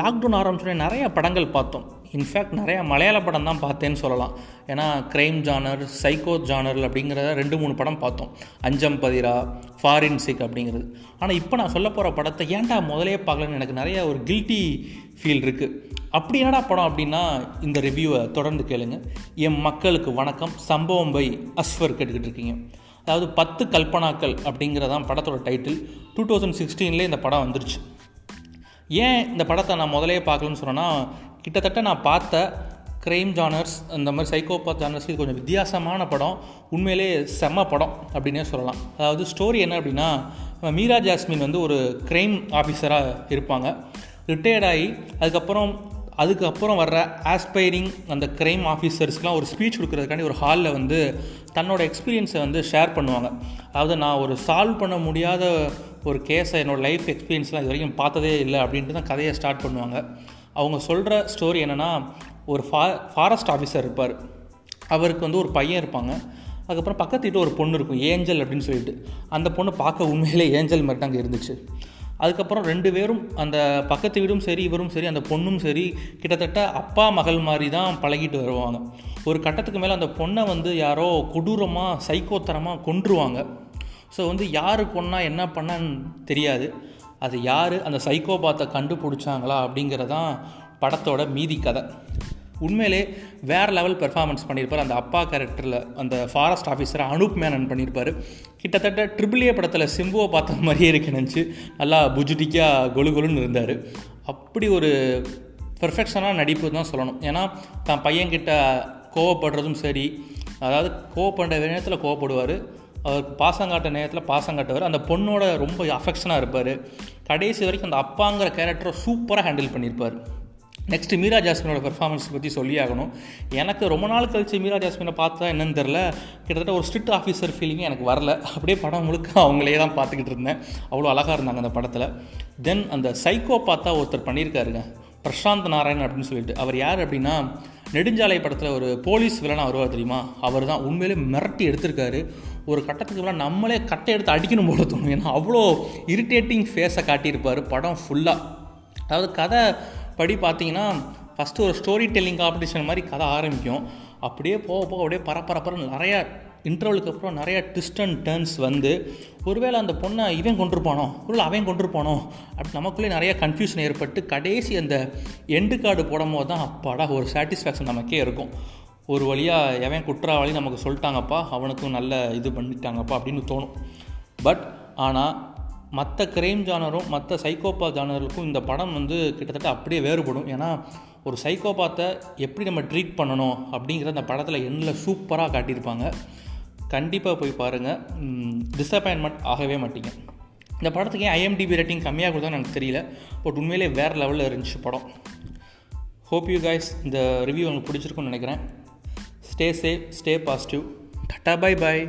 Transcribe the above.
Lockdown ஆரம்பிச்சோடனே நிறைய படங்கள் பார்த்தோம். இன்ஃபேக்ட் நிறையா மலையாள படம் தான் பார்த்தேன்னு சொல்லலாம். ஏன்னா க்ரைம் ஜானர் சைக்கோ ஜானர் அப்படிங்கிறத ரெண்டு மூணு படம் பார்த்தோம். அஞ்சம் பதிரா ஃபாரின்சிக் அப்படிங்கிறது. ஆனால் இப்போ நான் சொல்ல போகிற படத்தை ஏன்டா முதலே பார்க்கலன்னு எனக்கு நிறைய ஒரு கில்ட்டி ஃபீல் இருக்குது அப்படி என்னடா படம் அப்படின்னா இந்த ரிவ்யூவை தொடர்ந்து கேளுங்க. என் மக்களுக்கு வணக்கம். சம்பவம் பை அஸ்வர் கேட்டுக்கிட்டு இருக்கீங்க. அதாவது பத்து கல்பனாக்கள் அப்படிங்கிறதான் படத்தோட டைட்டில் டூ தௌசண்ட் சிக்ஸ்டீன்லேயே இந்த படம் வந்துருச்சு. ஏன் இந்த படத்தை நான் முதலே பார்க்கலன்னு சொன்னேன்னா கிட்டத்தட்ட நான் பார்த்த க்ரைம் ஜானர்ஸ் இந்த மாதிரி சைக்கோபாத் ஜானர்ஸ் இது கொஞ்சம் வித்தியாசமான படம். உண்மையிலே செம்ம படம் அப்படின்னே சொல்லலாம். அதாவது ஸ்டோரி என்ன அப்படின்னா மீரா ஜாஸ்மின் வந்து ஒரு க்ரைம் ஆஃபீஸராக இருப்பாங்க. ரிட்டையர்ட் ஆகி அதுக்கப்புறம் அதுக்கப்புறம் வர்ற ஆஸ்பைரிங் அந்த க்ரைம் ஆஃபீஸர்ஸ்க்கெலாம் ஒரு ஸ்பீச் கொடுக்குறதுக்காண்டி ஒரு ஹாலில் வந்து தன்னோட எக்ஸ்பீரியன்ஸை வந்து ஷேர் பண்ணுவாங்க. அதாவது நான் ஒரு சால்வ் பண்ண முடியாத ஒரு கேஸை என்னோடய லைஃப் எக்ஸ்பீரியன்ஸ்லாம் இது வரைக்கும் பார்த்ததே இல்லை அப்படின்ட்டு தான் கதையை ஸ்டார்ட் பண்ணுவாங்க. அவங்க சொல்கிற ஸ்டோரி என்னென்னா ஒரு ஃபா ஃபாரஸ்ட் ஆஃபீஸர் இருப்பார். அவருக்கு வந்து ஒரு பையன் இருப்பாங்க. அதுக்கப்புறம் பக்கத்து வீட்டு ஒரு பொண்ணு இருக்கும் ஏஞ்சல் அப்படின்னு சொல்லிட்டு. அந்த பொண்ணு பார்க்க உண்மையிலே ஏஞ்சல் மாதிரி தாங்க இருந்துச்சு. அதுக்கப்புறம் ரெண்டு பேரும் அந்த பக்கத்து வீடும் சரி இவரும் சரி அந்த பொண்ணும் சரி கிட்டத்தட்ட அப்பா மகள் மாதிரி தான் பழகிட்டு வருவாங்க. ஒரு கட்டத்துக்கு மேலே அந்த பொண்ணை வந்து யாரோ கொடூரமாக சைக்கோத்தரமாக கொன்றுவாங்க. ஸோ வந்து யார் கொன்னா என்ன பண்ணான்னு தெரியாது. அது யார் அந்த சைக்கோபாத்தை கண்டுபிடிச்சாங்களா அப்படிங்கிறதான் படத்தோட மீதி கதை. உண்மையிலே வேறு லெவல் பெர்ஃபார்மன்ஸ் பண்ணியிருப்பார். அந்த அப்பா கேரக்டரில் அந்த ஃபாரஸ்ட் ஆஃபீஸரை அனூப் மேனன் பண்ணியிருப்பார். கிட்டத்தட்ட ட்ரிபிள் ஏ படத்தில் சிம்புவை பார்த்த மாதிரியே இருக்கு நினச்சி நல்லா புஜுட்டிக்காக கொலு கொலுன்னு இருந்தார். அப்படி ஒரு பெர்ஃபெக்ஷனாக நடிப்பு தான் சொல்லணும். ஏன்னா தான் பையன்கிட்ட கோவப்படுறதும் சரி அதாவது கோவப்படுற நேரத்தில் கோவப்படுவார். அவருக்கு பாசங்காட்ட நேரத்தில் பாசம் காட்டுவார். அந்த பொண்ணோட ரொம்ப அஃபெக்ஷனாக இருப்பார். கடைசி வரைக்கும் அந்த அப்பாங்கிற கேரக்டரை சூப்பராக ஹேண்டில் பண்ணியிருப்பார். நெக்ஸ்ட்டு மீரா ஜாஸ்மினோட பெர்ஃபார்மன்ஸ் பற்றி சொல்லி ஆகணும் எனக்கு ரொம்ப நாள் கழித்து மீரா ஜாஸ்மினை பார்த்தா என்னன்னு தெரில கிட்டத்தட்ட ஒரு ஸ்ட்ரிக்ட் ஆஃபீஸர் ஃபீலிங்கே எனக்கு வரல. அப்படியே படம் முழுக்க அவங்களே தான் பார்த்துக்கிட்டு இருந்தேன். அவ்வளோ அழகாக இருந்தாங்க அந்த படத்தில். தென் அந்த சைக்கோ பார்த்தா ஒருத்தர் பண்ணியிருக்காருங்க. பிரசாந்த் நாராயணன் அப்படின்னு சொல்லிட்டு. அவர் யார் அப்படின்னா நெடுஞ்சாலை படத்தில் ஒரு போலீஸ் வில்லனாக வருவார் தெரியுமா? அவர் தான் உண்மையிலே மிரட்டி எடுத்திருக்காரு. ஒரு கட்டத்துக்கு மேலே நம்மளே கட்டை எடுத்து அடிக்கணும் போல தோணும். ஏன்னா அவ்வளோ இரிட்டேட்டிங் ஃபேஸை காட்டியிருப்பார். படம் ஃபுல்லாக அதாவது கதை படி பார்த்தீங்கன்னா ஃபஸ்ட்டு ஒரு ஸ்டோரி டெல்லிங் காம்படிஷன் மாதிரி கதை ஆரம்பிக்கும். அப்படியே போக போக அப்படியே பரப்பரப்பர நிறையா இன்டர்வலுக்கு அப்புறம் நிறையா ட்விஸ்ட் அண்ட் டேர்ன்ஸ் வந்து ஒருவேளை அந்த பொண்ணை இவன் கொண்டிருப்பானோ? ஒருவேளை அவன் கொண்டிருப்பானோ? அப்படி நமக்குள்ளே நிறையா கன்ஃபியூஷன் ஏற்பட்டு கடைசி அந்த எண்டு கார்டு போடும் போது தான் அப்பாடா ஒரு சாட்டிஸ்ஃபேக்ஷன் நமக்கே இருக்கும். ஒரு வழியாக எவன் குற்றவாளி நமக்கு சொல்லிட்டாங்கப்பா அவனுக்கும் நல்ல இது பண்ணிட்டாங்கப்பா அப்படின்னு தோணும். பட் ஆனால் மற்ற கிரைம் ஜானரும் மற்ற சைக்கோபா ஜானருக்கும் இந்த படம் வந்து கிட்டத்தட்ட அப்படியே வேறுபடும். ஏன்னா ஒரு சைக்கோபாத்தை எப்படி நம்ம ட்ரீட் பண்ணணும் அப்படிங்கிற அந்த படத்தில் எண்ணில் சூப்பராக காட்டியிருப்பாங்க. கண்டிப்பாக போய் பாருங்கள் டிஸப்பாயின்மெண்ட் ஆகவே மாட்டீங்க. இந்த படத்துக்கு ஏன் ஐஎம்டிபி ரேட்டிங் கம்மியாக கொடுத்தா எனக்கு தெரியல. பட் உண்மையிலே வேறு லெவலில் இருந்துச்சு படம். ஹோப் யூ கைஸ் இந்த ரிவ்யூ உங்களுக்கு பிடிச்சிருக்குன்னு நினைக்கிறேன். Stay safe stay positive tata bye bye